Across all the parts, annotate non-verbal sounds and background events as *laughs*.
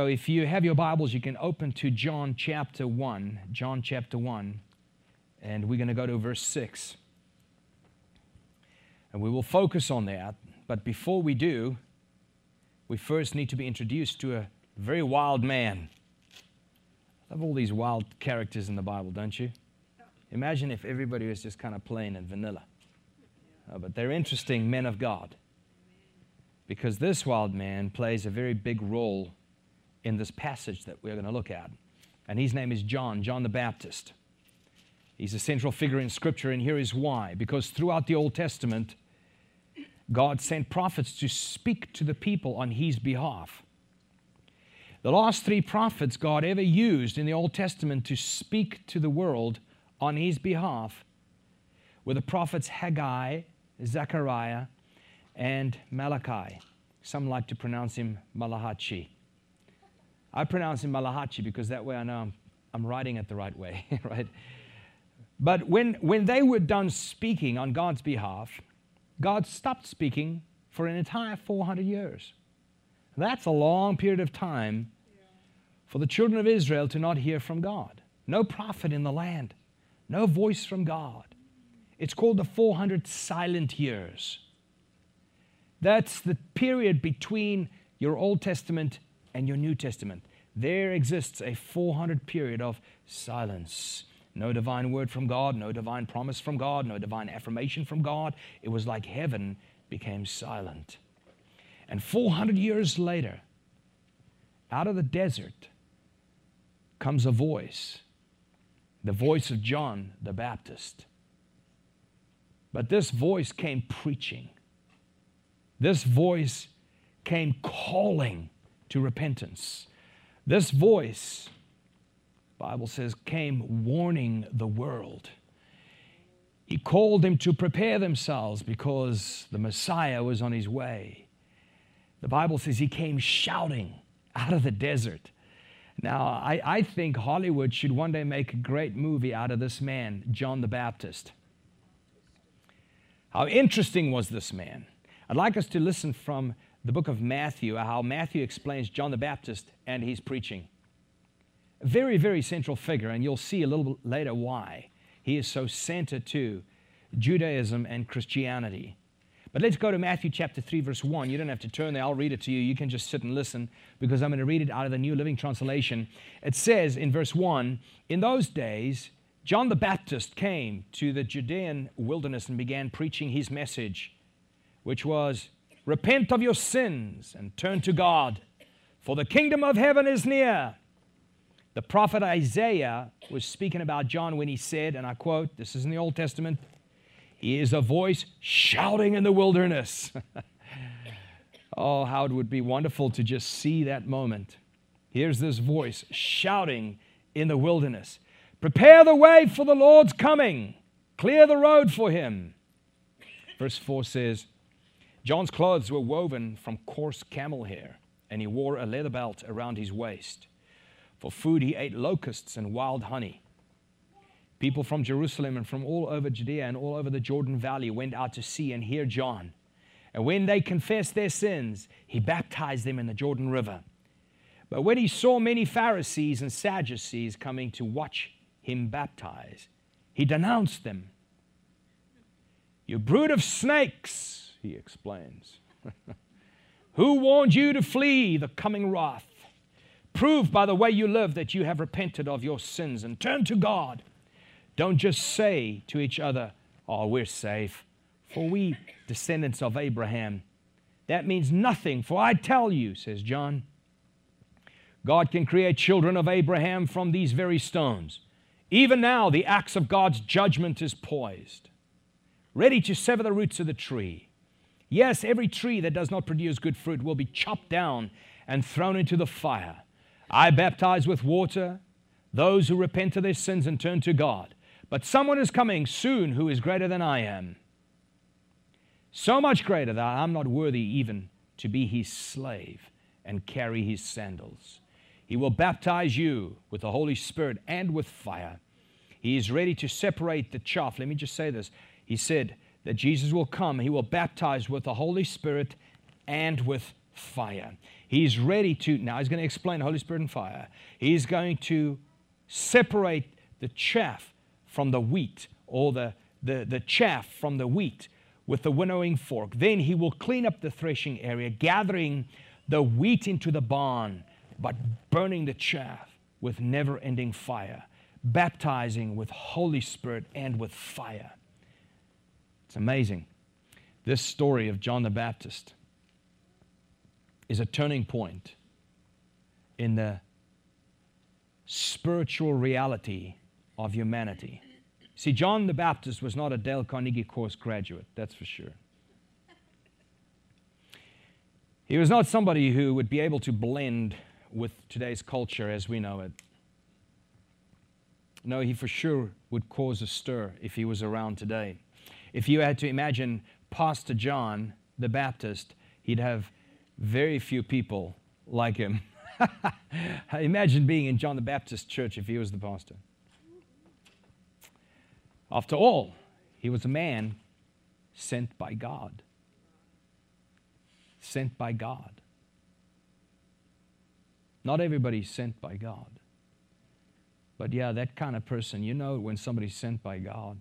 So if you have your Bibles, you can open to John chapter 1. John chapter 1. And we're going to go to verse 6. And we will focus on that. But before we do, we first need to be introduced to a very wild man. I love all these wild characters in the Bible, don't you? Imagine if everybody was just kind of plain and vanilla. Uh, but they're interesting men of God. Because this wild man plays a very big role in this passage that we're going to look at. And his name is John, John the Baptist. He's a central figure in Scripture, and here is why. Because throughout the Old Testament, God sent prophets to speak to the people on his behalf. The last three prophets God ever used in the Old Testament to speak to the world on his behalf were the prophets Haggai, Zechariah, and Malachi. Some like to pronounce him Malachi. I pronounce him Malachi because that way I know I'm, I'm writing it the right way, *laughs* right? But when, when they were done speaking on God's behalf, God stopped speaking for an entire 400 years. That's a long period of time for the children of Israel to not hear from God. No prophet in the land, no voice from God. It's called the 400 silent years. That's the period between your Old Testament and your New Testament, there exists a 400 period of silence. No divine word from God, no divine promise from God, no divine affirmation from God. It was like heaven became silent. And 400 years later, out of the desert comes a voice, the voice of John the Baptist. But this voice came preaching. This voice came calling to repentance. This voice, Bible says, came warning the world. He called them to prepare themselves because the Messiah was on his way. The Bible says he came shouting out of the desert. Now, I, I think Hollywood should one day make a great movie out of this man, John the Baptist. How interesting was this man? I'd like us to listen from the book of Matthew, how Matthew explains John the Baptist and his preaching. A very, very central figure, and you'll see a little bit later why he is so centered to Judaism and Christianity. But let's go to Matthew chapter 3, verse 1. You don't have to turn there, I'll read it to you. You can just sit and listen because I'm going to read it out of the New Living Translation. It says in verse 1 In those days, John the Baptist came to the Judean wilderness and began preaching his message, which was Repent of your sins and turn to God, for the kingdom of heaven is near. The prophet Isaiah was speaking about John when he said, and I quote, this is in the Old Testament, he is a voice shouting in the wilderness. *laughs* oh, how it would be wonderful to just see that moment. Here's this voice shouting in the wilderness Prepare the way for the Lord's coming, clear the road for him. Verse 4 says, John's clothes were woven from coarse camel hair, and he wore a leather belt around his waist. For food, he ate locusts and wild honey. People from Jerusalem and from all over Judea and all over the Jordan Valley went out to see and hear John. And when they confessed their sins, he baptized them in the Jordan River. But when he saw many Pharisees and Sadducees coming to watch him baptize, he denounced them. You brood of snakes! He explains. *laughs* Who warned you to flee the coming wrath? Prove by the way you live that you have repented of your sins and turned to God. Don't just say to each other, Oh, we're safe, for we descendants of Abraham. That means nothing, for I tell you, says John, God can create children of Abraham from these very stones. Even now, the axe of God's judgment is poised, ready to sever the roots of the tree Yes, every tree that does not produce good fruit will be chopped down and thrown into the fire. I baptize with water those who repent of their sins and turn to God. But someone is coming soon who is greater than I am. So much greater that I'm not worthy even to be his slave and carry his sandals. He will baptize you with the Holy Spirit and with fire. He is ready to separate the chaff. Let me just say this. He said, that Jesus will come. He will baptize with the Holy Spirit and with fire. He's ready to, now he's going to explain Holy Spirit and fire. He's going to separate the chaff from the wheat or the, the, the chaff from the wheat with the winnowing fork. Then he will clean up the threshing area, gathering the wheat into the barn, but burning the chaff with never ending fire, baptizing with Holy Spirit and with fire. It's amazing. This story of John the Baptist is a turning point in the spiritual reality of humanity. See, John the Baptist was not a Dale Carnegie course graduate, that's for sure. He was not somebody who would be able to blend with today's culture as we know it. No, he for sure would cause a stir if he was around today. If you had to imagine Pastor John the Baptist, he'd have very few people like him. *laughs* imagine being in John the Baptist church if he was the pastor. After all, he was a man sent by God. Sent by God. Not everybody's sent by God. But yeah, that kind of person, you know when somebody's sent by God.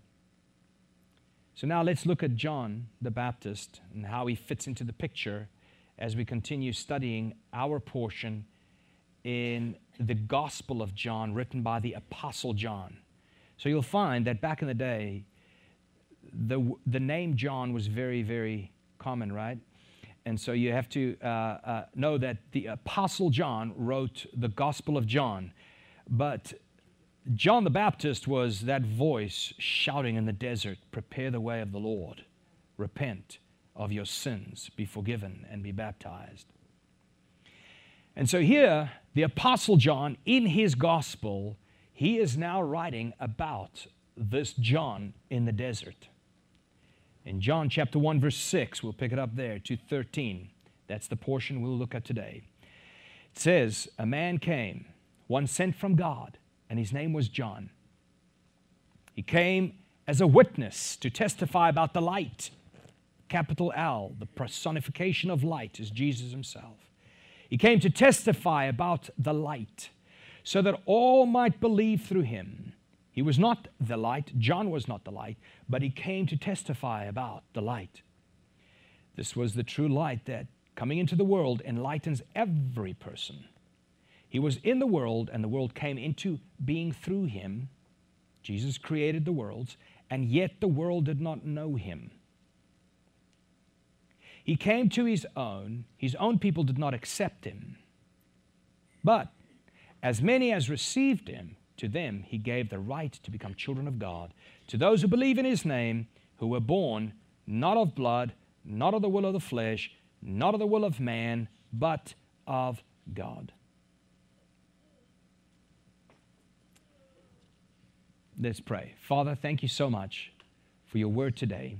So now let's look at John the Baptist and how he fits into the picture as we continue studying our portion in the Gospel of John written by the Apostle John. So you'll find that back in the day, the, the name John was very, very common, right? And so you have to uh, uh, know that the Apostle John wrote the Gospel of John. But John the Baptist was that voice shouting in the desert, Prepare the way of the Lord. Repent of your sins, be forgiven, and be baptized. And so here, the Apostle John, in his Gospel, he is now writing about this John in the desert. In John chapter 1, verse 6, we'll pick it up there to 13. That's the portion we'll look at today. It says, A man came, one sent from God, and his name was John. He came as a witness to testify about the light. Capital L, the personification of light, is Jesus himself. He came to testify about the light so that all might believe through him. He was not the light, John was not the light, but he came to testify about the light. This was the true light that, coming into the world, enlightens every person. He was in the world, and the world came into being through him. Jesus created the worlds, and yet the world did not know him. He came to his own, his own people did not accept him. But as many as received him, to them he gave the right to become children of God, to those who believe in his name, who were born not of blood, not of the will of the flesh, not of the will of man, but of God. Let's pray. Father, thank you so much for your word today.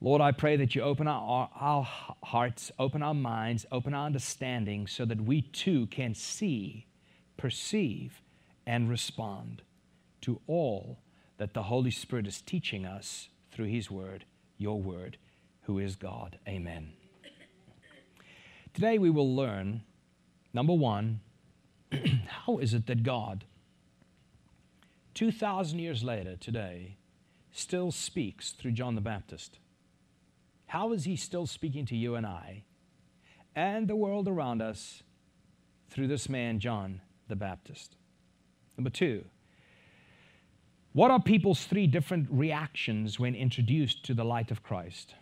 Lord, I pray that you open our, our hearts, open our minds, open our understanding so that we too can see, perceive, and respond to all that the Holy Spirit is teaching us through His Word, your Word, who is God. Amen. Today we will learn number one, *clears throat* how is it that God, 2,000 years later today, still speaks through John the Baptist? How is He still speaking to you and I and the world around us through this man, John the Baptist? Number two, what are people's three different reactions when introduced to the light of Christ?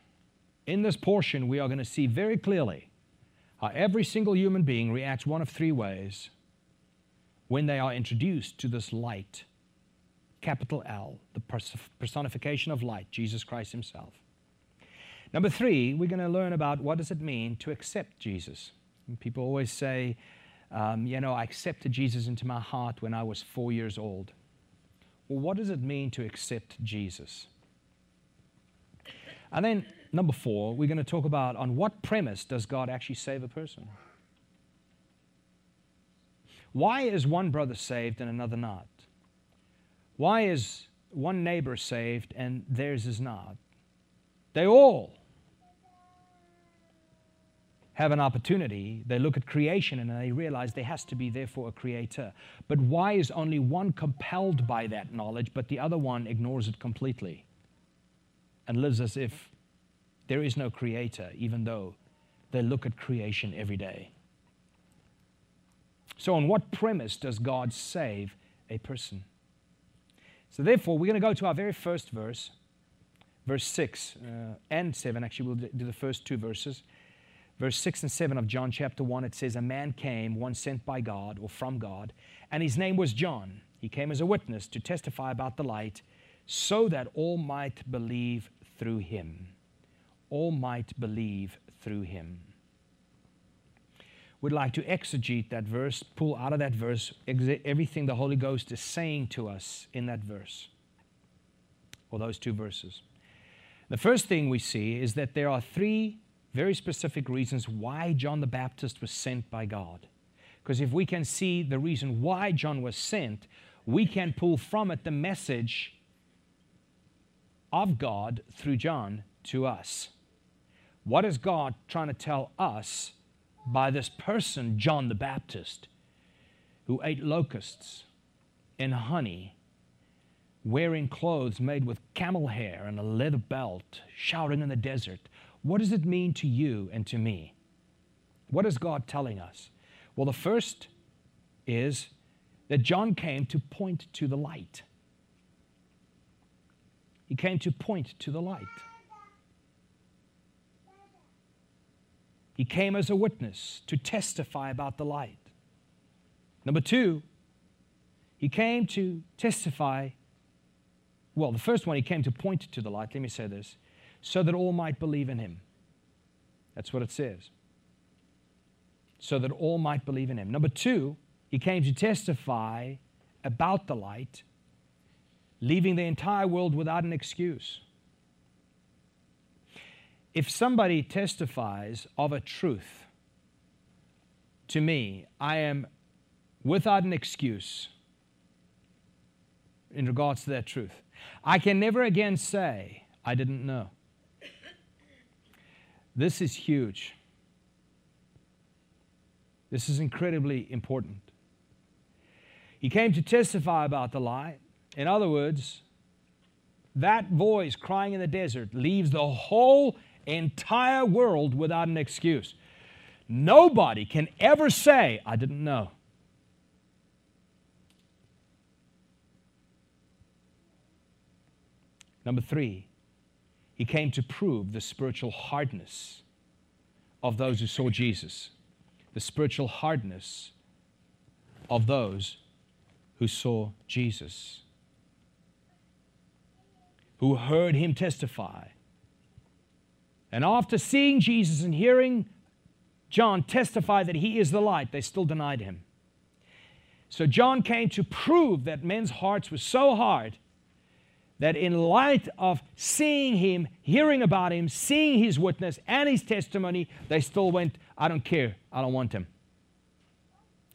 In this portion, we are going to see very clearly how every single human being reacts one of three ways when they are introduced to this light, capital L, the personification of light, Jesus Christ Himself. Number three, we're going to learn about what does it mean to accept Jesus. And people always say, um, you know, I accepted Jesus into my heart when I was four years old. Well, what does it mean to accept Jesus? And then, number four, we're going to talk about on what premise does God actually save a person? Why is one brother saved and another not? Why is one neighbor saved and theirs is not? They all have an opportunity, they look at creation and they realize there has to be, therefore, a creator. But why is only one compelled by that knowledge, but the other one ignores it completely and lives as if there is no creator, even though they look at creation every day? So, on what premise does God save a person? So, therefore, we're going to go to our very first verse, verse 6 uh, and 7. Actually, we'll do the first two verses. Verse 6 and 7 of John chapter 1, it says, A man came, one sent by God or from God, and his name was John. He came as a witness to testify about the light, so that all might believe through him. All might believe through him would like to exegete that verse, pull out of that verse everything the Holy Ghost is saying to us in that verse, or those two verses. The first thing we see is that there are three very specific reasons why John the Baptist was sent by God. Because if we can see the reason why John was sent, we can pull from it the message of God through John to us. What is God trying to tell us by this person, John the Baptist, who ate locusts and honey, wearing clothes made with camel hair and a leather belt, shouting in the desert. What does it mean to you and to me? What is God telling us? Well, the first is that John came to point to the light. He came to point to the light. He came as a witness to testify about the light. Number two, he came to testify. Well, the first one, he came to point to the light. Let me say this so that all might believe in him. That's what it says. So that all might believe in him. Number two, he came to testify about the light, leaving the entire world without an excuse if somebody testifies of a truth to me, I am without an excuse in regards to that truth. I can never again say, I didn't know. This is huge. This is incredibly important. He came to testify about the light. In other words, that voice crying in the desert leaves the whole entire world without an excuse. Nobody can ever say, I didn't know. Number three, he came to prove the spiritual hardness of those who saw Jesus, the spiritual hardness of those who saw Jesus, who heard him testify and after seeing Jesus and hearing John testify that he is the light, they still denied him. So John came to prove that men's hearts were so hard that in light of seeing him, hearing about him, seeing his witness and his testimony, they still went, I don't care, I don't want him.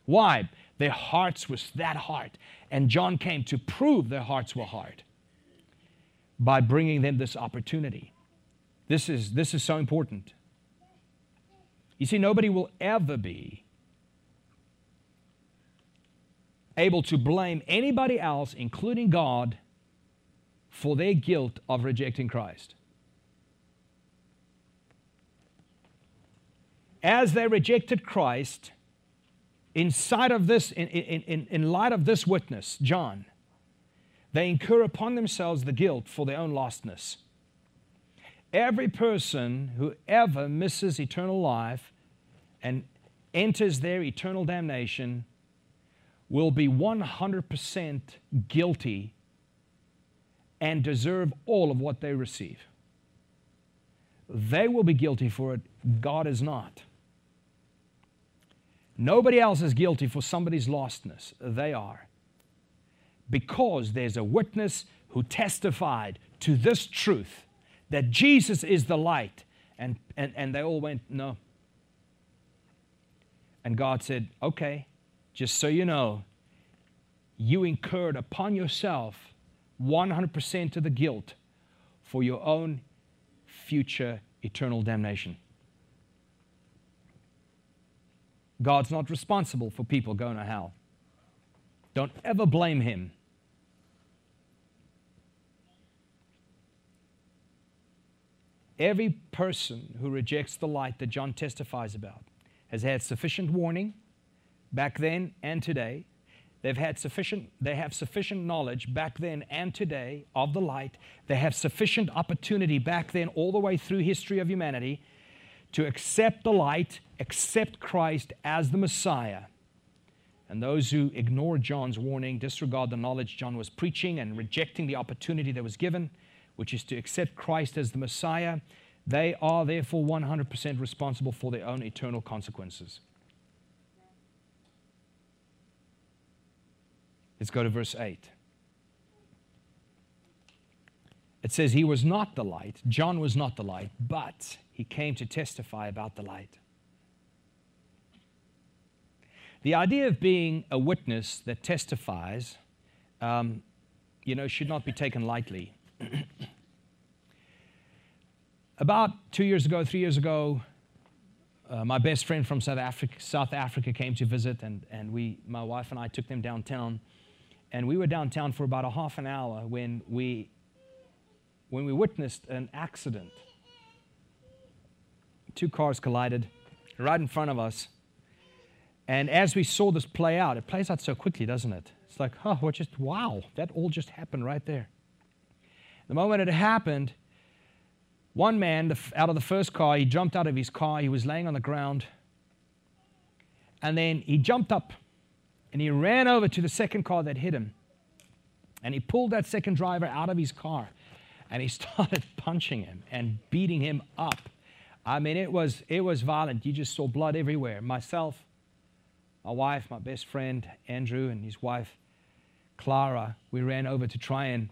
Why? Their hearts was that hard. And John came to prove their hearts were hard by bringing them this opportunity. This is, this is so important. You see, nobody will ever be able to blame anybody else, including God, for their guilt of rejecting Christ. As they rejected Christ, inside of this, in, in, in light of this witness, John, they incur upon themselves the guilt for their own lostness. Every person who ever misses eternal life and enters their eternal damnation will be 100% guilty and deserve all of what they receive. They will be guilty for it, God is not. Nobody else is guilty for somebody's lostness. They are. Because there's a witness who testified to this truth that Jesus is the light. And, and, and they all went, No. And God said, Okay, just so you know, you incurred upon yourself 100% of the guilt for your own future eternal damnation. God's not responsible for people going to hell. Don't ever blame Him. Every person who rejects the light that John testifies about has had sufficient warning back then and today. They've had sufficient, they have sufficient knowledge back then and today of the light. They have sufficient opportunity back then, all the way through history of humanity, to accept the light, accept Christ as the Messiah. And those who ignore John's warning, disregard the knowledge John was preaching, and rejecting the opportunity that was given, which is to accept Christ as the Messiah, they are therefore 100% responsible for their own eternal consequences. Let's go to verse 8. It says, He was not the light, John was not the light, but he came to testify about the light. The idea of being a witness that testifies, um, you know, should not be taken lightly. *clears throat* About two years ago, three years ago, uh, my best friend from South Africa, South Africa came to visit, and, and we, my wife and I took them downtown. And we were downtown for about a half an hour when we, when we witnessed an accident. Two cars collided right in front of us. And as we saw this play out, it plays out so quickly, doesn't it? It's like, oh, what just, wow, that all just happened right there. The moment it happened, one man out of the first car, he jumped out of his car, he was laying on the ground, and then he jumped up and he ran over to the second car that hit him. And he pulled that second driver out of his car and he *laughs* started punching him and beating him up. I mean, it was, it was violent. You just saw blood everywhere. Myself, my wife, my best friend, Andrew, and his wife, Clara, we ran over to try and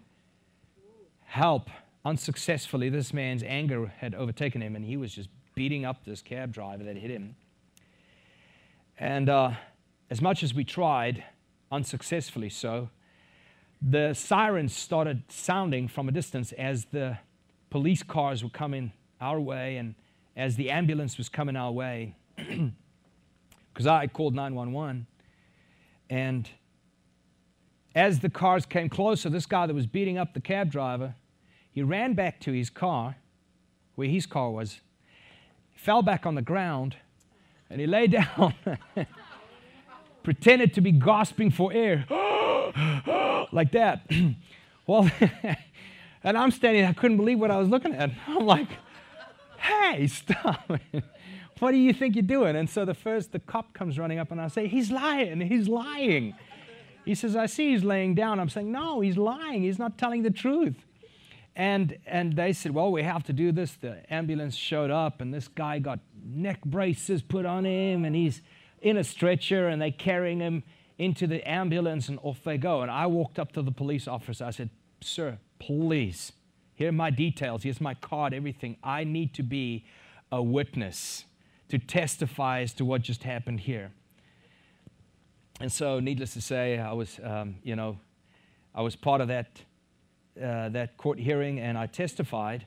help unsuccessfully, this man's anger had overtaken him and he was just beating up this cab driver that hit him. And uh, as much as we tried, unsuccessfully so, the sirens started sounding from a distance as the police cars were coming our way and as the ambulance was coming our way. *clears throat* Because I called 911. And as the cars came closer, this guy that was beating up the cab driver he ran back to his car, where his car was, he fell back on the ground, and he lay *laughs* down, pretended to be gasping for air, *gasps* like that. *clears throat* well, *laughs* and I'm standing, I couldn't believe what I was looking at. *laughs* I'm like, hey, stop. what do you think you're doing? And so the first, the cop comes running up, and I say, he's lying, he's lying. He says, I see he's laying down. I'm saying, no, he's lying. He's not telling the truth. And, and they said, Well, we have to do this. The ambulance showed up, and this guy got neck braces put on him, and he's in a stretcher, and they're carrying him into the ambulance, and off they go. And I walked up to the police officer. I said, Sir, please, here are my details. Here's my card, everything. I need to be a witness to testify as to what just happened here. And so, needless to say, I was, um, you know, I was part of that uh, that court hearing and I testified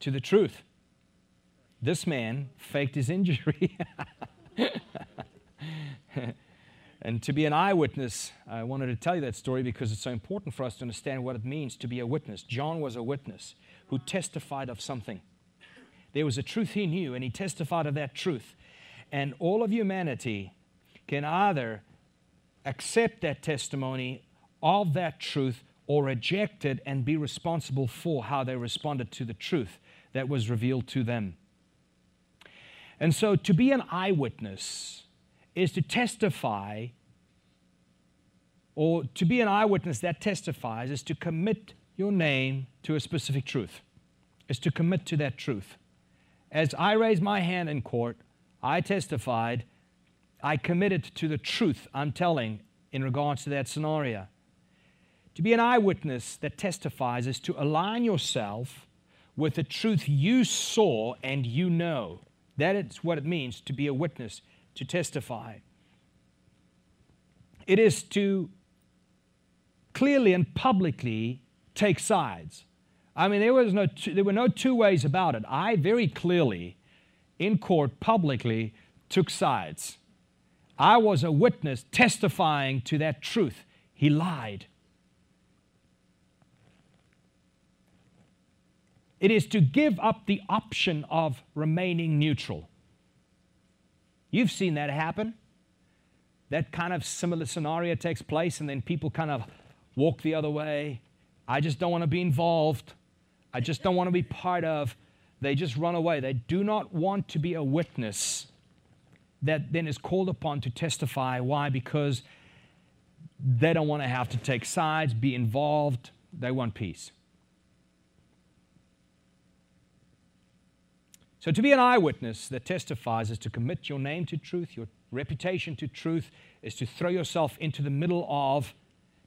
to the truth. This man faked his injury. *laughs* and to be an eyewitness, I wanted to tell you that story because it's so important for us to understand what it means to be a witness. John was a witness who testified of something. There was a truth he knew, and he testified of that truth. And all of humanity can either accept that testimony of that truth or reject it and be responsible for how they responded to the truth that was revealed to them. And so to be an eyewitness is to testify, or to be an eyewitness that testifies is to commit your name to a specific truth, is to commit to that truth. As I raised my hand in court, I testified, I committed to the truth I'm telling in regards to that scenario. To be an eyewitness that testifies is to align yourself with the truth you saw and you know. That is what it means to be a witness, to testify. It is to clearly and publicly take sides. I mean, there, was no two, there were no two ways about it. I very clearly, in court, publicly took sides. I was a witness testifying to that truth. He lied. It is to give up the option of remaining neutral. You've seen that happen. That kind of similar scenario takes place, and then people kind of walk the other way. I just don't want to be involved. I just don't want to be part of. They just run away. They do not want to be a witness that then is called upon to testify. Why? Because they don't want to have to take sides, be involved. They want peace. So, to be an eyewitness that testifies is to commit your name to truth, your reputation to truth, is to throw yourself into the middle of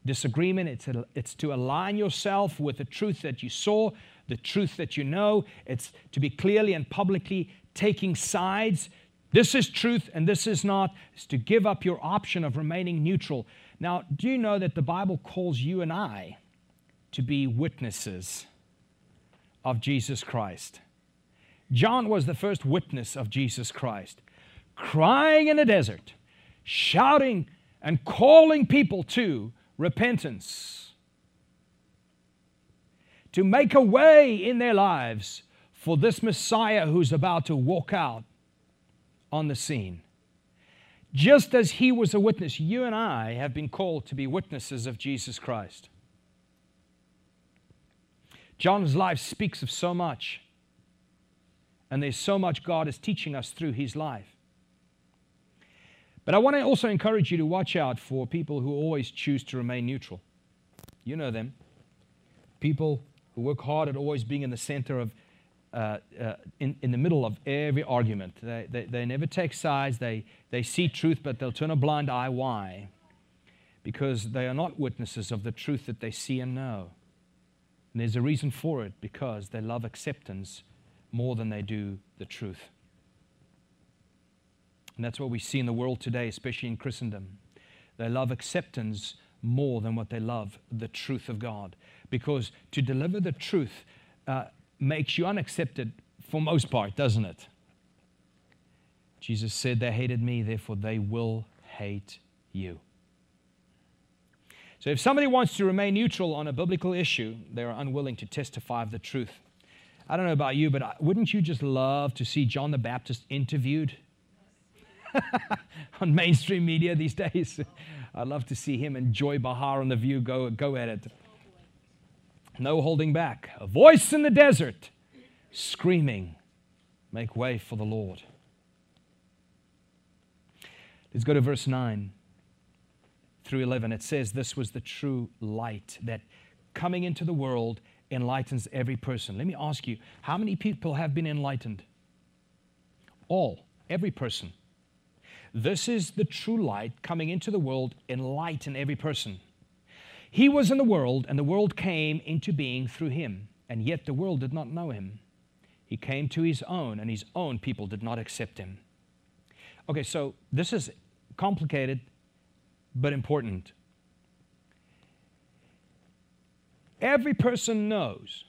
disagreement. It's, a, it's to align yourself with the truth that you saw, the truth that you know. It's to be clearly and publicly taking sides. This is truth and this is not. It's to give up your option of remaining neutral. Now, do you know that the Bible calls you and I to be witnesses of Jesus Christ? John was the first witness of Jesus Christ, crying in the desert, shouting and calling people to repentance, to make a way in their lives for this Messiah who's about to walk out on the scene. Just as he was a witness, you and I have been called to be witnesses of Jesus Christ. John's life speaks of so much. And there's so much God is teaching us through his life. But I want to also encourage you to watch out for people who always choose to remain neutral. You know them. People who work hard at always being in the center of, uh, uh, in, in the middle of every argument. They, they, they never take sides. They, they see truth, but they'll turn a blind eye. Why? Because they are not witnesses of the truth that they see and know. And there's a reason for it because they love acceptance more than they do the truth. And that's what we see in the world today, especially in Christendom. They love acceptance more than what they love the truth of God. Because to deliver the truth uh, makes you unaccepted for most part, doesn't it? Jesus said, They hated me, therefore they will hate you. So if somebody wants to remain neutral on a biblical issue, they are unwilling to testify of the truth. I don't know about you, but wouldn't you just love to see John the Baptist interviewed *laughs* on mainstream media these days? *laughs* I'd love to see him and Joy Behar on The View go, go at it. No holding back. A voice in the desert screaming, Make way for the Lord. Let's go to verse 9 through 11. It says, This was the true light that coming into the world enlightens every person. Let me ask you, how many people have been enlightened? All, every person. This is the true light coming into the world, enlighten every person. He was in the world, and the world came into being through him, and yet the world did not know him. He came to his own, and his own people did not accept him. Okay, so this is complicated but important. Every person knows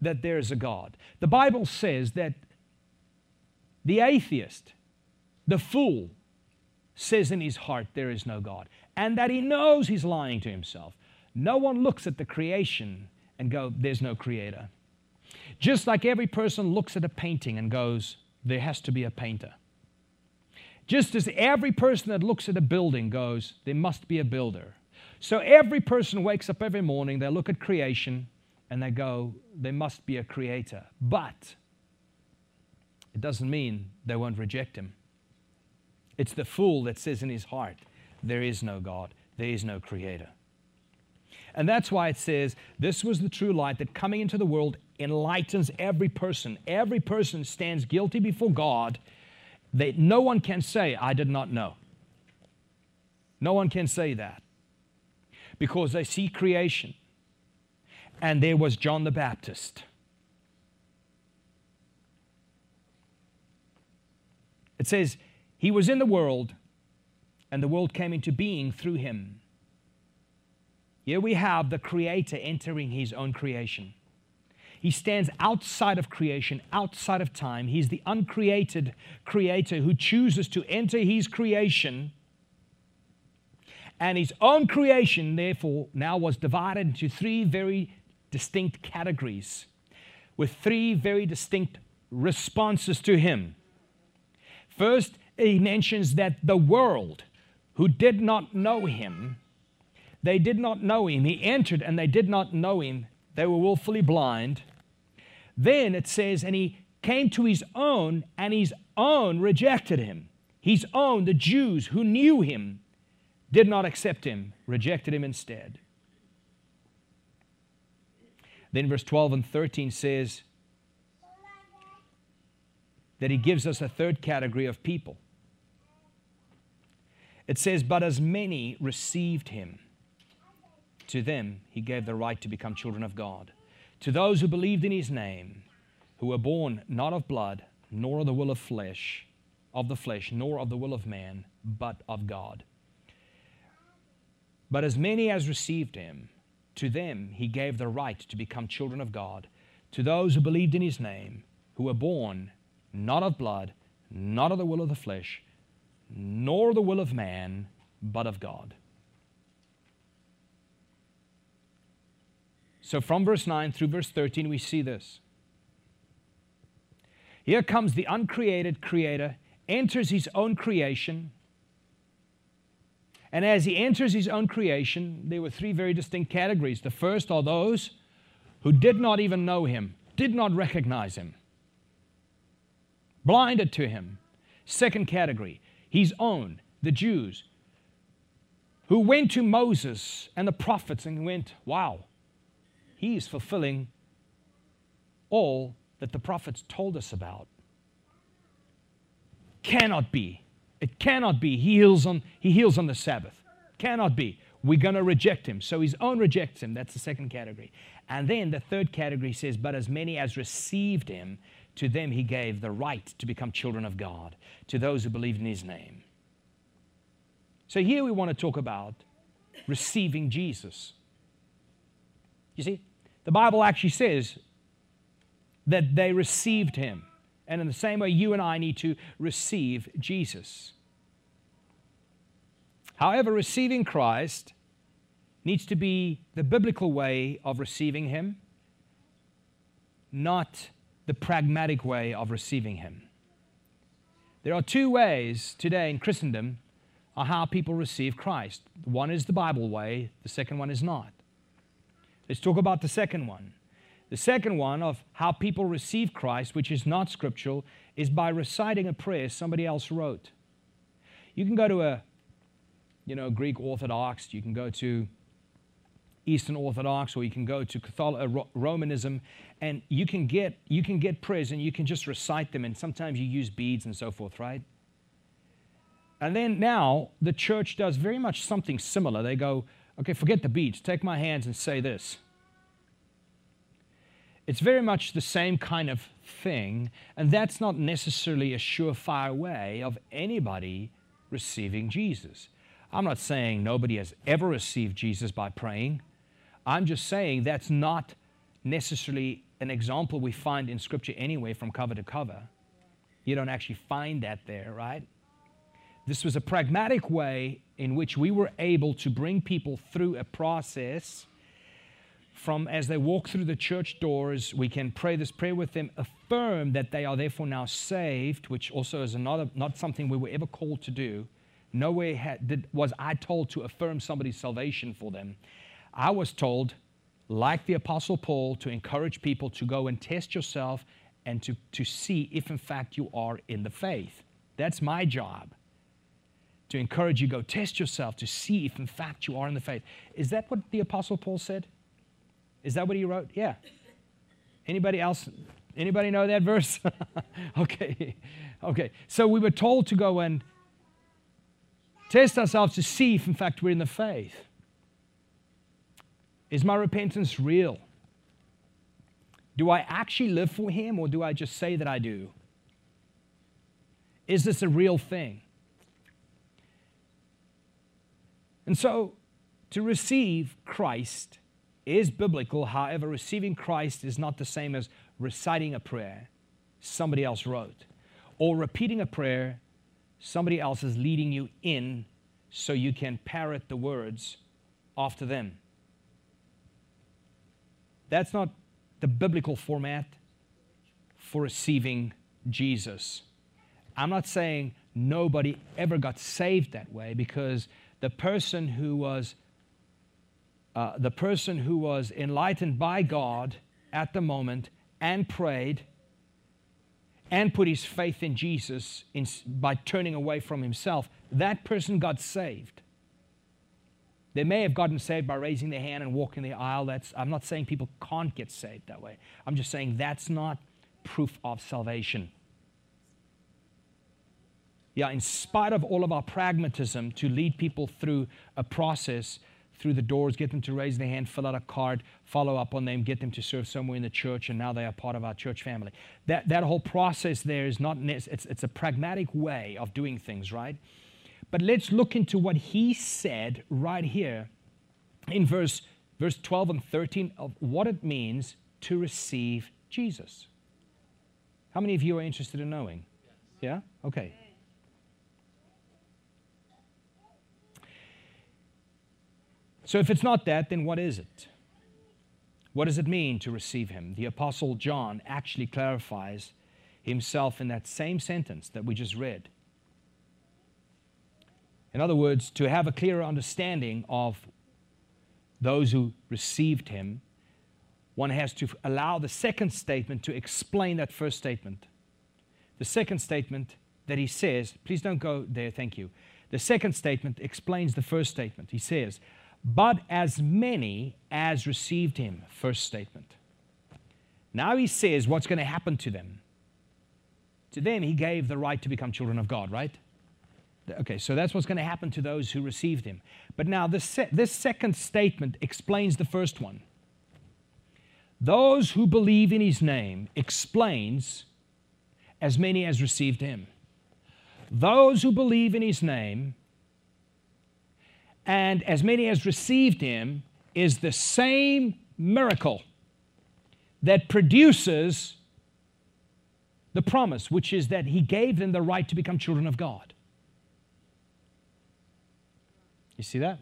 that there is a God. The Bible says that the atheist, the fool, says in his heart, There is no God, and that he knows he's lying to himself. No one looks at the creation and go, There's no creator. Just like every person looks at a painting and goes, There has to be a painter. Just as every person that looks at a building goes, There must be a builder. So every person wakes up every morning, they look at creation and they go, there must be a creator. But it doesn't mean they won't reject him. It's the fool that says in his heart, there is no God, there is no creator. And that's why it says, This was the true light that coming into the world enlightens every person. Every person stands guilty before God. That no one can say, I did not know. No one can say that because they see creation. And there was John the Baptist. It says, He was in the world, and the world came into being through him. Here we have the Creator entering His own creation. He stands outside of creation, outside of time. He's the uncreated creator who chooses to enter his creation. And his own creation, therefore, now was divided into three very distinct categories with three very distinct responses to him. First, he mentions that the world who did not know him, they did not know him. He entered and they did not know him. They were willfully blind. Then it says, and he came to his own, and his own rejected him. His own, the Jews who knew him, did not accept him, rejected him instead. Then verse 12 and 13 says that he gives us a third category of people. It says, But as many received him, to them he gave the right to become children of God. To those who believed in his name, who were born not of blood, nor of the will of flesh, of the flesh, nor of the will of man, but of God. But as many as received him, to them he gave the right to become children of God, to those who believed in his name, who were born not of blood, not of the will of the flesh, nor the will of man, but of God. So from verse 9 through verse 13, we see this. Here comes the uncreated creator, enters his own creation. And as he enters his own creation, there were three very distinct categories. The first are those who did not even know him, did not recognize him, blinded to him. Second category, his own, the Jews, who went to Moses and the prophets and went, Wow, he is fulfilling all that the prophets told us about. Cannot be. It cannot be. He heals on, he heals on the Sabbath. Cannot be. We're going to reject him. So his own rejects him. That's the second category. And then the third category says, But as many as received him, to them he gave the right to become children of God, to those who believed in his name. So here we want to talk about receiving Jesus. You see, the Bible actually says that they received him. And in the same way, you and I need to receive Jesus. However, receiving Christ needs to be the biblical way of receiving him, not the pragmatic way of receiving him. There are two ways today in Christendom on how people receive Christ. One is the Bible way, the second one is not. Let's talk about the second one. The second one of how people receive Christ, which is not scriptural, is by reciting a prayer somebody else wrote. You can go to a, you know, Greek Orthodox, you can go to Eastern Orthodox, or you can go to Catholic, uh, Romanism, and you can get you can get prayers and you can just recite them, and sometimes you use beads and so forth, right? And then now the church does very much something similar. They go, Okay, forget the beads, Take my hands and say this. It's very much the same kind of thing, and that's not necessarily a surefire way of anybody receiving Jesus. I'm not saying nobody has ever received Jesus by praying. I'm just saying that's not necessarily an example we find in Scripture anyway from cover to cover. You don't actually find that there, right? This was a pragmatic way in which we were able to bring people through a process from as they walk through the church doors, we can pray this prayer with them, affirm that they are therefore now saved, which also is another not something we were ever called to do. Nowhere had, did, was I told to affirm somebody's salvation for them. I was told, like the Apostle Paul, to encourage people to go and test yourself and to, to see if in fact you are in the faith. That's my job to encourage you go test yourself to see if in fact you are in the faith. Is that what the apostle Paul said? Is that what he wrote? Yeah. Anybody else anybody know that verse? *laughs* okay. Okay. So we were told to go and test ourselves to see if in fact we're in the faith. Is my repentance real? Do I actually live for him or do I just say that I do? Is this a real thing? And so, to receive Christ is biblical. However, receiving Christ is not the same as reciting a prayer somebody else wrote or repeating a prayer somebody else is leading you in so you can parrot the words after them. That's not the biblical format for receiving Jesus. I'm not saying nobody ever got saved that way because the person who was uh, the person who was enlightened by God at the moment and prayed and put his faith in Jesus in, by turning away from himself, that person got saved. They may have gotten saved by raising their hand and walking the aisle. That's, I'm not saying people can't get saved that way. I'm just saying that's not proof of salvation. Yeah, in spite of all of our pragmatism to lead people through a process, through the doors, get them to raise their hand, fill out a card, follow up on them, get them to serve somewhere in the church, and now they are part of our church family. That, that whole process there is not, it's, it's a pragmatic way of doing things, right? But let's look into what he said right here in verse, verse 12 and 13 of what it means to receive Jesus. How many of you are interested in knowing? Yeah? Okay. So if it's not that, then what is it? What does it mean to receive Him? The Apostle John actually clarifies himself in that same sentence that we just read. In other words, to have a clearer understanding of those who received Him, one has to allow the second statement to explain that first statement. The second statement that he says, please don't go there, thank you. The second statement explains the first statement. He says, but as many as received him. First statement. Now he says what's going to happen to them. To them, he gave the right to become children of God, right? Okay, so that's what's going to happen to those who received him. But now, this, se- this second statement explains the first one. Those who believe in his name explains as many as received him. Those who believe in his name and as many as received him is the same miracle that produces the promise, which is that he gave them the right to become children of God. You see that?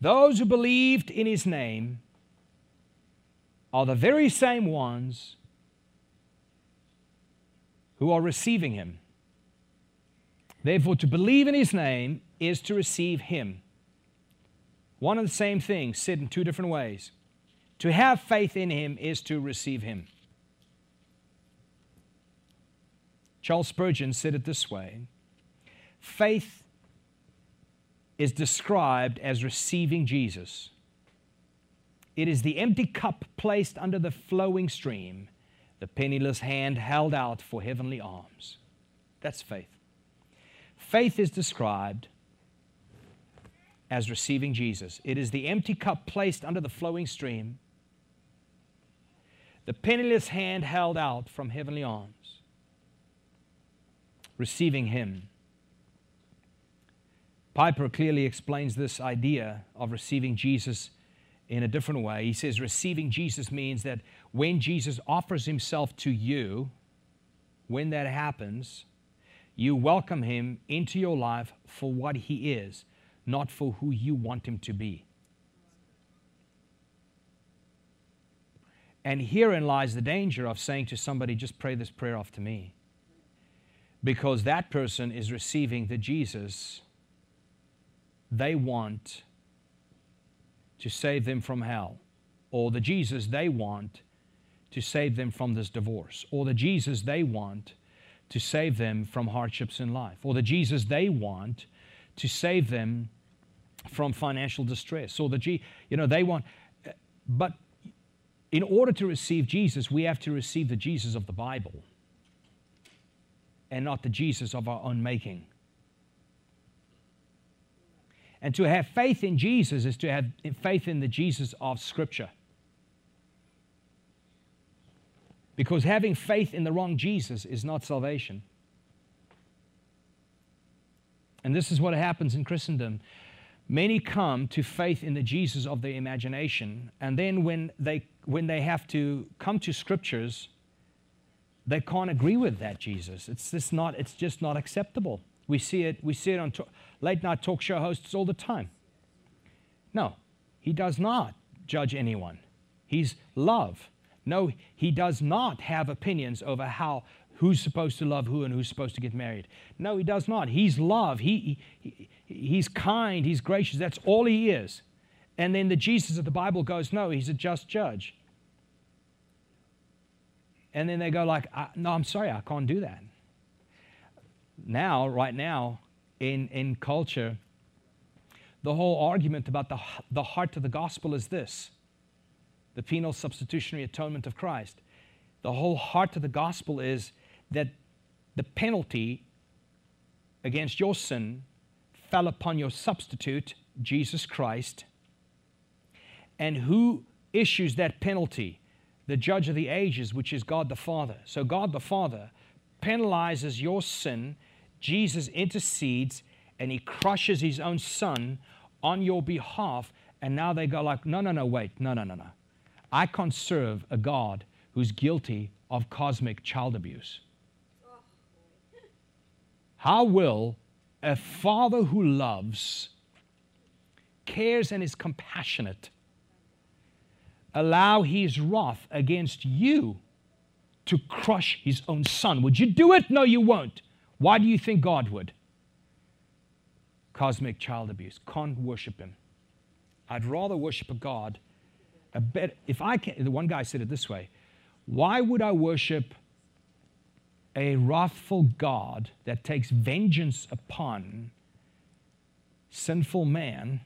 Those who believed in his name are the very same ones who are receiving him. Therefore, to believe in his name is to receive him. One and the same thing, said in two different ways. To have faith in him is to receive him. Charles Spurgeon said it this way Faith is described as receiving Jesus. It is the empty cup placed under the flowing stream, the penniless hand held out for heavenly arms. That's faith. Faith is described as receiving Jesus. It is the empty cup placed under the flowing stream, the penniless hand held out from heavenly arms, receiving Him. Piper clearly explains this idea of receiving Jesus in a different way. He says, receiving Jesus means that when Jesus offers Himself to you, when that happens, you welcome him into your life for what he is, not for who you want him to be. And herein lies the danger of saying to somebody, just pray this prayer off to me. Because that person is receiving the Jesus they want to save them from hell, or the Jesus they want to save them from this divorce, or the Jesus they want to save them from hardships in life, or the Jesus they want to save them from financial distress, or the G, you know, they want, but in order to receive Jesus, we have to receive the Jesus of the Bible and not the Jesus of our own making. And to have faith in Jesus is to have faith in the Jesus of Scripture. Because having faith in the wrong Jesus is not salvation. And this is what happens in Christendom. Many come to faith in the Jesus of their imagination, and then when they, when they have to come to scriptures, they can't agree with that Jesus. It's just not, it's just not acceptable. We see it, we see it on to, late night talk show hosts all the time. No, he does not judge anyone. He's love. No, he does not have opinions over how who's supposed to love who and who's supposed to get married. No, he does not. He's love. He, he, he's kind. He's gracious. That's all he is. And then the Jesus of the Bible goes, no, he's a just judge. And then they go like, no, I'm sorry, I can't do that. Now, right now, in, in culture, the whole argument about the, the heart of the gospel is this the penal substitutionary atonement of Christ. The whole heart of the gospel is that the penalty against your sin fell upon your substitute, Jesus Christ. And who issues that penalty? The judge of the ages, which is God the Father. So God the Father penalizes your sin. Jesus intercedes and he crushes his own son on your behalf. And now they go like, no, no, no, wait, no, no, no, no. I can't serve a God who's guilty of cosmic child abuse. How will a father who loves, cares, and is compassionate allow his wrath against you to crush his own son? Would you do it? No, you won't. Why do you think God would? Cosmic child abuse. Can't worship him. I'd rather worship a God. A bet, if I can, the one guy said it this way why would I worship a wrathful God that takes vengeance upon sinful man,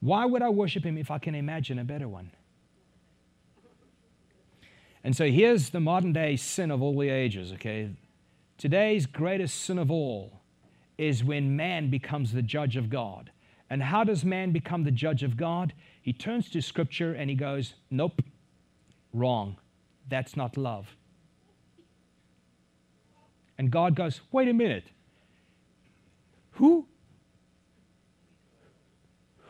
why would I worship him if I can imagine a better one? And so here's the modern day sin of all the ages, okay? Today's greatest sin of all is when man becomes the judge of God. And how does man become the judge of God? He turns to Scripture and he goes, Nope, wrong. That's not love. And God goes, Wait a minute. Who?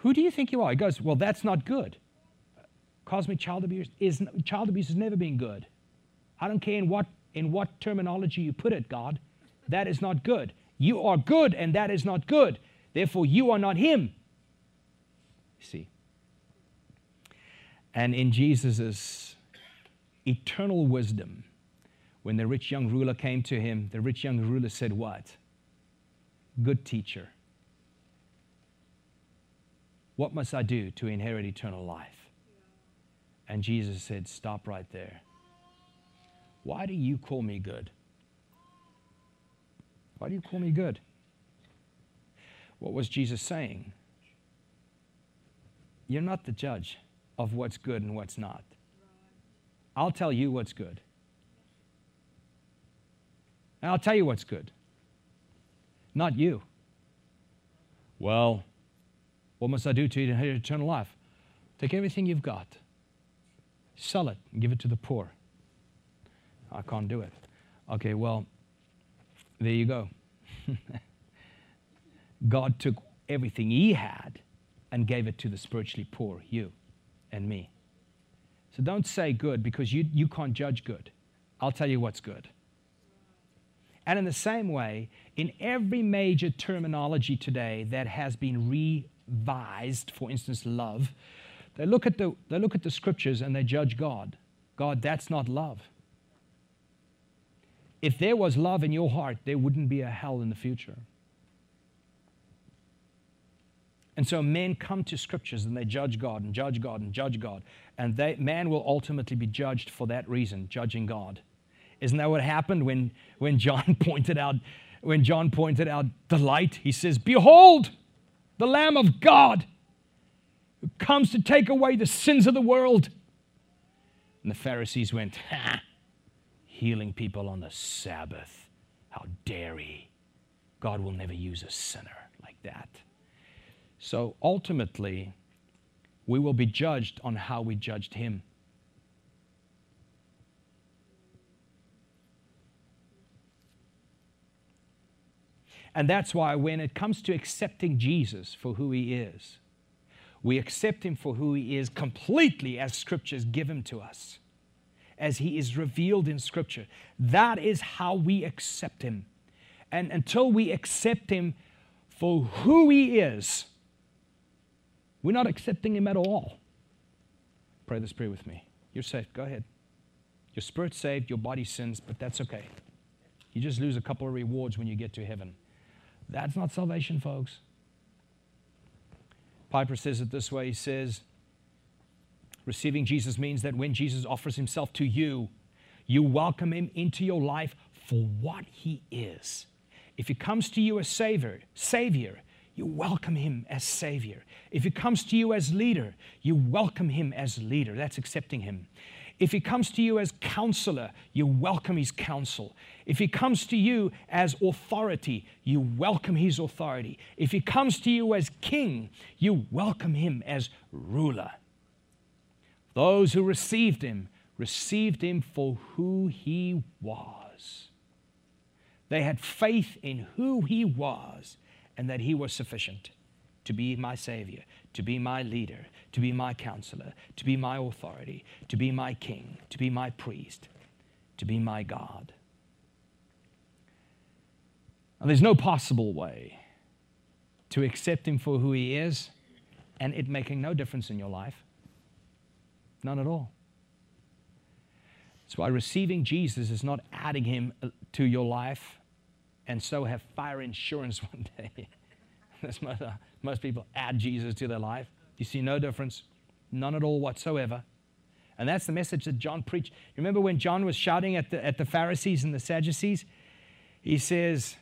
Who do you think you are? He goes, Well, that's not good. Cosmic child abuse is child abuse has never been good. I don't care in what in what terminology you put it, God. That is not good. You are good, and that is not good. Therefore, you are not Him. See. And in Jesus' eternal wisdom. When the rich young ruler came to him, the rich young ruler said, What? Good teacher. What must I do to inherit eternal life? And Jesus said, Stop right there. Why do you call me good? Why do you call me good? What was Jesus saying? You're not the judge of what's good and what's not. I'll tell you what's good. And I'll tell you what's good. Not you. Well, what must I do to inherit eternal life? Take everything you've got, sell it, and give it to the poor. I can't do it. Okay, well, there you go. *laughs* God took everything He had and gave it to the spiritually poor, you and me. So don't say good because you, you can't judge good. I'll tell you what's good. And in the same way, in every major terminology today that has been revised, for instance, love, they look at the, they look at the scriptures and they judge God. God, that's not love. If there was love in your heart, there wouldn't be a hell in the future. And so men come to scriptures and they judge God and judge God and judge God. And they, man will ultimately be judged for that reason, judging God. Isn't that what happened when, when John *laughs* pointed out when John pointed out the light? He says, Behold, the Lamb of God who comes to take away the sins of the world. And the Pharisees went, Ha! Healing people on the Sabbath. How dare he? God will never use a sinner like that. So ultimately, we will be judged on how we judged him. And that's why when it comes to accepting Jesus for who he is, we accept him for who he is completely as scriptures give him to us, as he is revealed in scripture. That is how we accept him. And until we accept him for who he is, we're not accepting him at all. Pray this prayer with me. You're saved. Go ahead. Your spirit's saved, your body sins, but that's okay. You just lose a couple of rewards when you get to heaven. That's not salvation, folks. Piper says it this way He says, Receiving Jesus means that when Jesus offers himself to you, you welcome him into your life for what he is. If he comes to you as Savior, Savior, you welcome him as Savior. If he comes to you as leader, you welcome him as leader. That's accepting him. If he comes to you as counselor, you welcome his counsel. If he comes to you as authority, you welcome his authority. If he comes to you as king, you welcome him as ruler. Those who received him received him for who he was. They had faith in who he was and that he was sufficient to be my Savior, to be my leader, to be my counselor, to be my authority, to be my king, to be my priest, to be my God. Now, there's no possible way to accept him for who he is and it making no difference in your life. None at all. That's why receiving Jesus is not adding him to your life and so have fire insurance *laughs* one day. That's most, uh, most people add Jesus to their life. You see no difference, none at all whatsoever. And that's the message that John preached. Remember when John was shouting at the, at the Pharisees and the Sadducees? He says,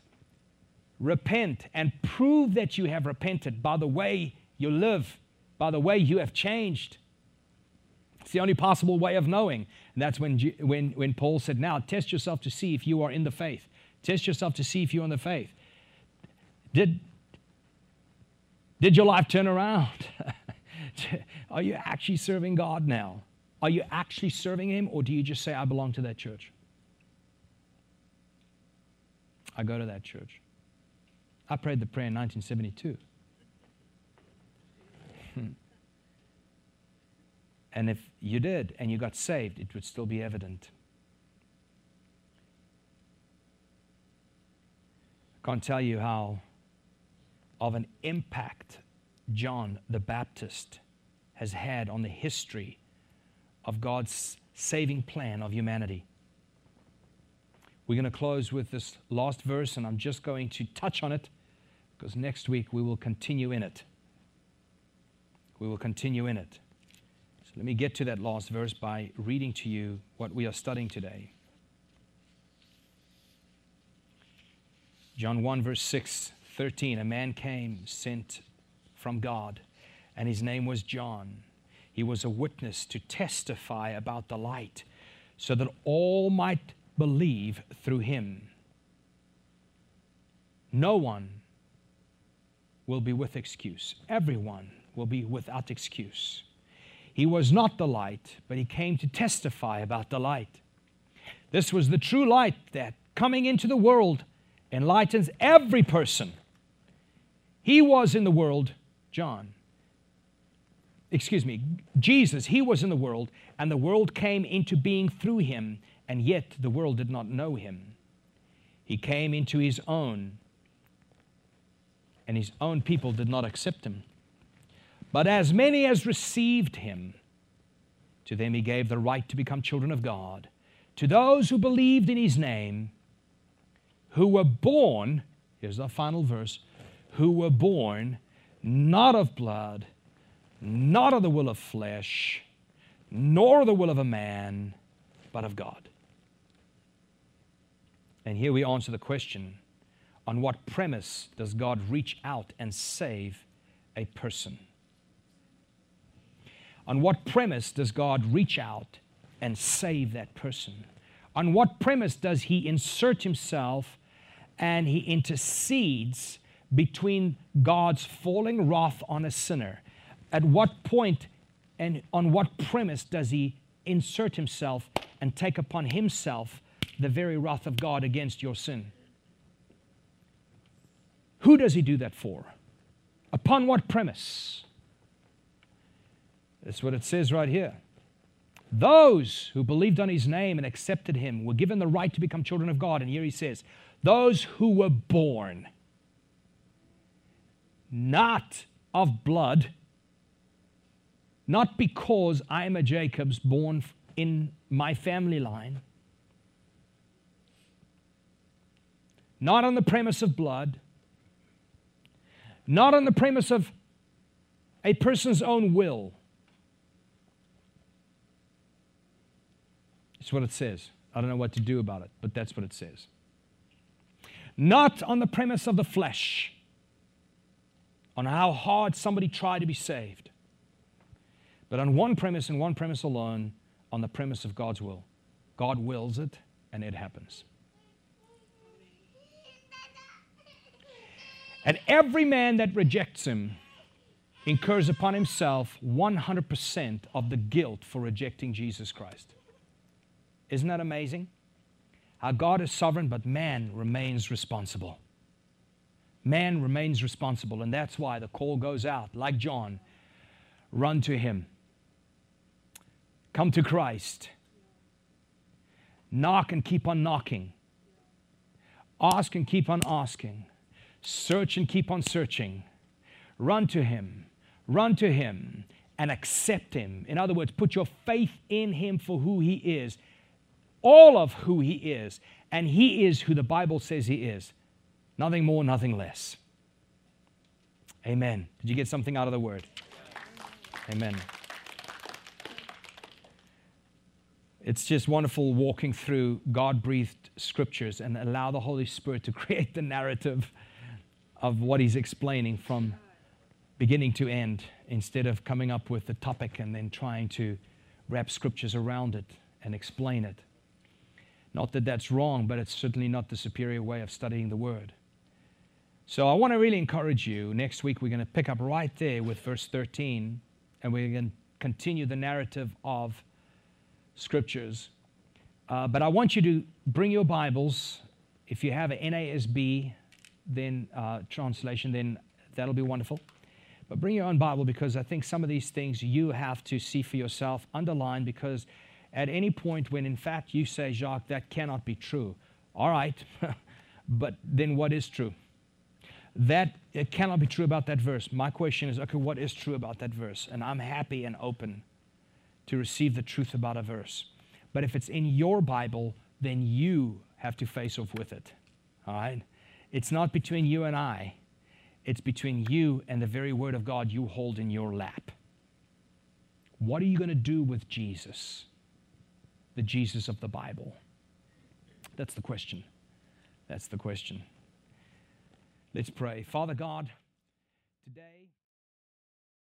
Repent and prove that you have repented by the way you live, by the way you have changed. It's the only possible way of knowing. And that's when, when, when Paul said, Now test yourself to see if you are in the faith. Test yourself to see if you're in the faith. Did, did your life turn around? *laughs* Are you actually serving God now? Are you actually serving Him, or do you just say, I belong to that church? I go to that church. I prayed the prayer in 1972. Hmm. *laughs* And if you did and you got saved, it would still be evident. Can't tell you how of an impact John the Baptist has had on the history of God's saving plan of humanity. We're going to close with this last verse, and I'm just going to touch on it because next week we will continue in it. We will continue in it. So let me get to that last verse by reading to you what we are studying today. John 1, verse 6 13. A man came sent from God, and his name was John. He was a witness to testify about the light, so that all might believe through him. No one will be with excuse. Everyone will be without excuse. He was not the light, but he came to testify about the light. This was the true light that, coming into the world, enlightens every person. He was in the world, John. Excuse me, Jesus, he was in the world, and the world came into being through him, and yet the world did not know him. He came into his own, and his own people did not accept him. But as many as received him, to them he gave the right to become children of God. To those who believed in his name, who were born, here's the final verse, who were born not of blood, not of the will of flesh, nor the will of a man, but of God. And here we answer the question on what premise does God reach out and save a person? On what premise does God reach out and save that person? On what premise does He insert Himself and He intercedes between God's falling wrath on a sinner? At what point and on what premise does He insert Himself and take upon Himself the very wrath of God against your sin? Who does he do that for? Upon what premise? That's what it says right here. Those who believed on his name and accepted him were given the right to become children of God. And here he says, those who were born not of blood, not because I am a Jacob's born in my family line, not on the premise of blood, not on the premise of a person's own will. It's what it says. I don't know what to do about it, but that's what it says. Not on the premise of the flesh, on how hard somebody tried to be saved, but on one premise and one premise alone on the premise of God's will. God wills it, and it happens. And every man that rejects him incurs upon himself 100% of the guilt for rejecting Jesus Christ. Isn't that amazing? How God is sovereign, but man remains responsible. Man remains responsible, and that's why the call goes out, like John run to him, come to Christ, knock and keep on knocking, ask and keep on asking, search and keep on searching, run to him, run to him, and accept him. In other words, put your faith in him for who he is all of who He is. And He is who the Bible says He is. Nothing more, nothing less. Amen. Did you get something out of the word? Amen. It's just wonderful walking through God breathed scriptures and allow the Holy Spirit to *laughs* create the narrative of what He's explaining from beginning to end instead of coming up with the topic and then trying to wrap scriptures around it and explain it. Not that that's wrong, but it's certainly not the superior way of studying the Word. So I want to really encourage you. Next week, we're going to pick up right there with verse 13, and we're going to continue the narrative of Scriptures. Uh, but I want you to bring your Bibles. If you have an NASB then uh, translation, then that'll be wonderful. But bring your own Bible because I think some of these things you have to see for yourself, underline because at any point when, in fact, you say, Jacques, that cannot be true. All right, *laughs* but then what is true? That it cannot be true about that verse. My question is, okay, what is true about that verse? And I'm happy and open to receive the truth about a verse. But if it's in your Bible, then you have to face off with it. All right? It's not between you and I, it's between you and the very Word of God you hold in your lap. What are you going to do with Jesus? The Jesus of the Bible? That's the question. That's the question. Let's pray. Father God, today.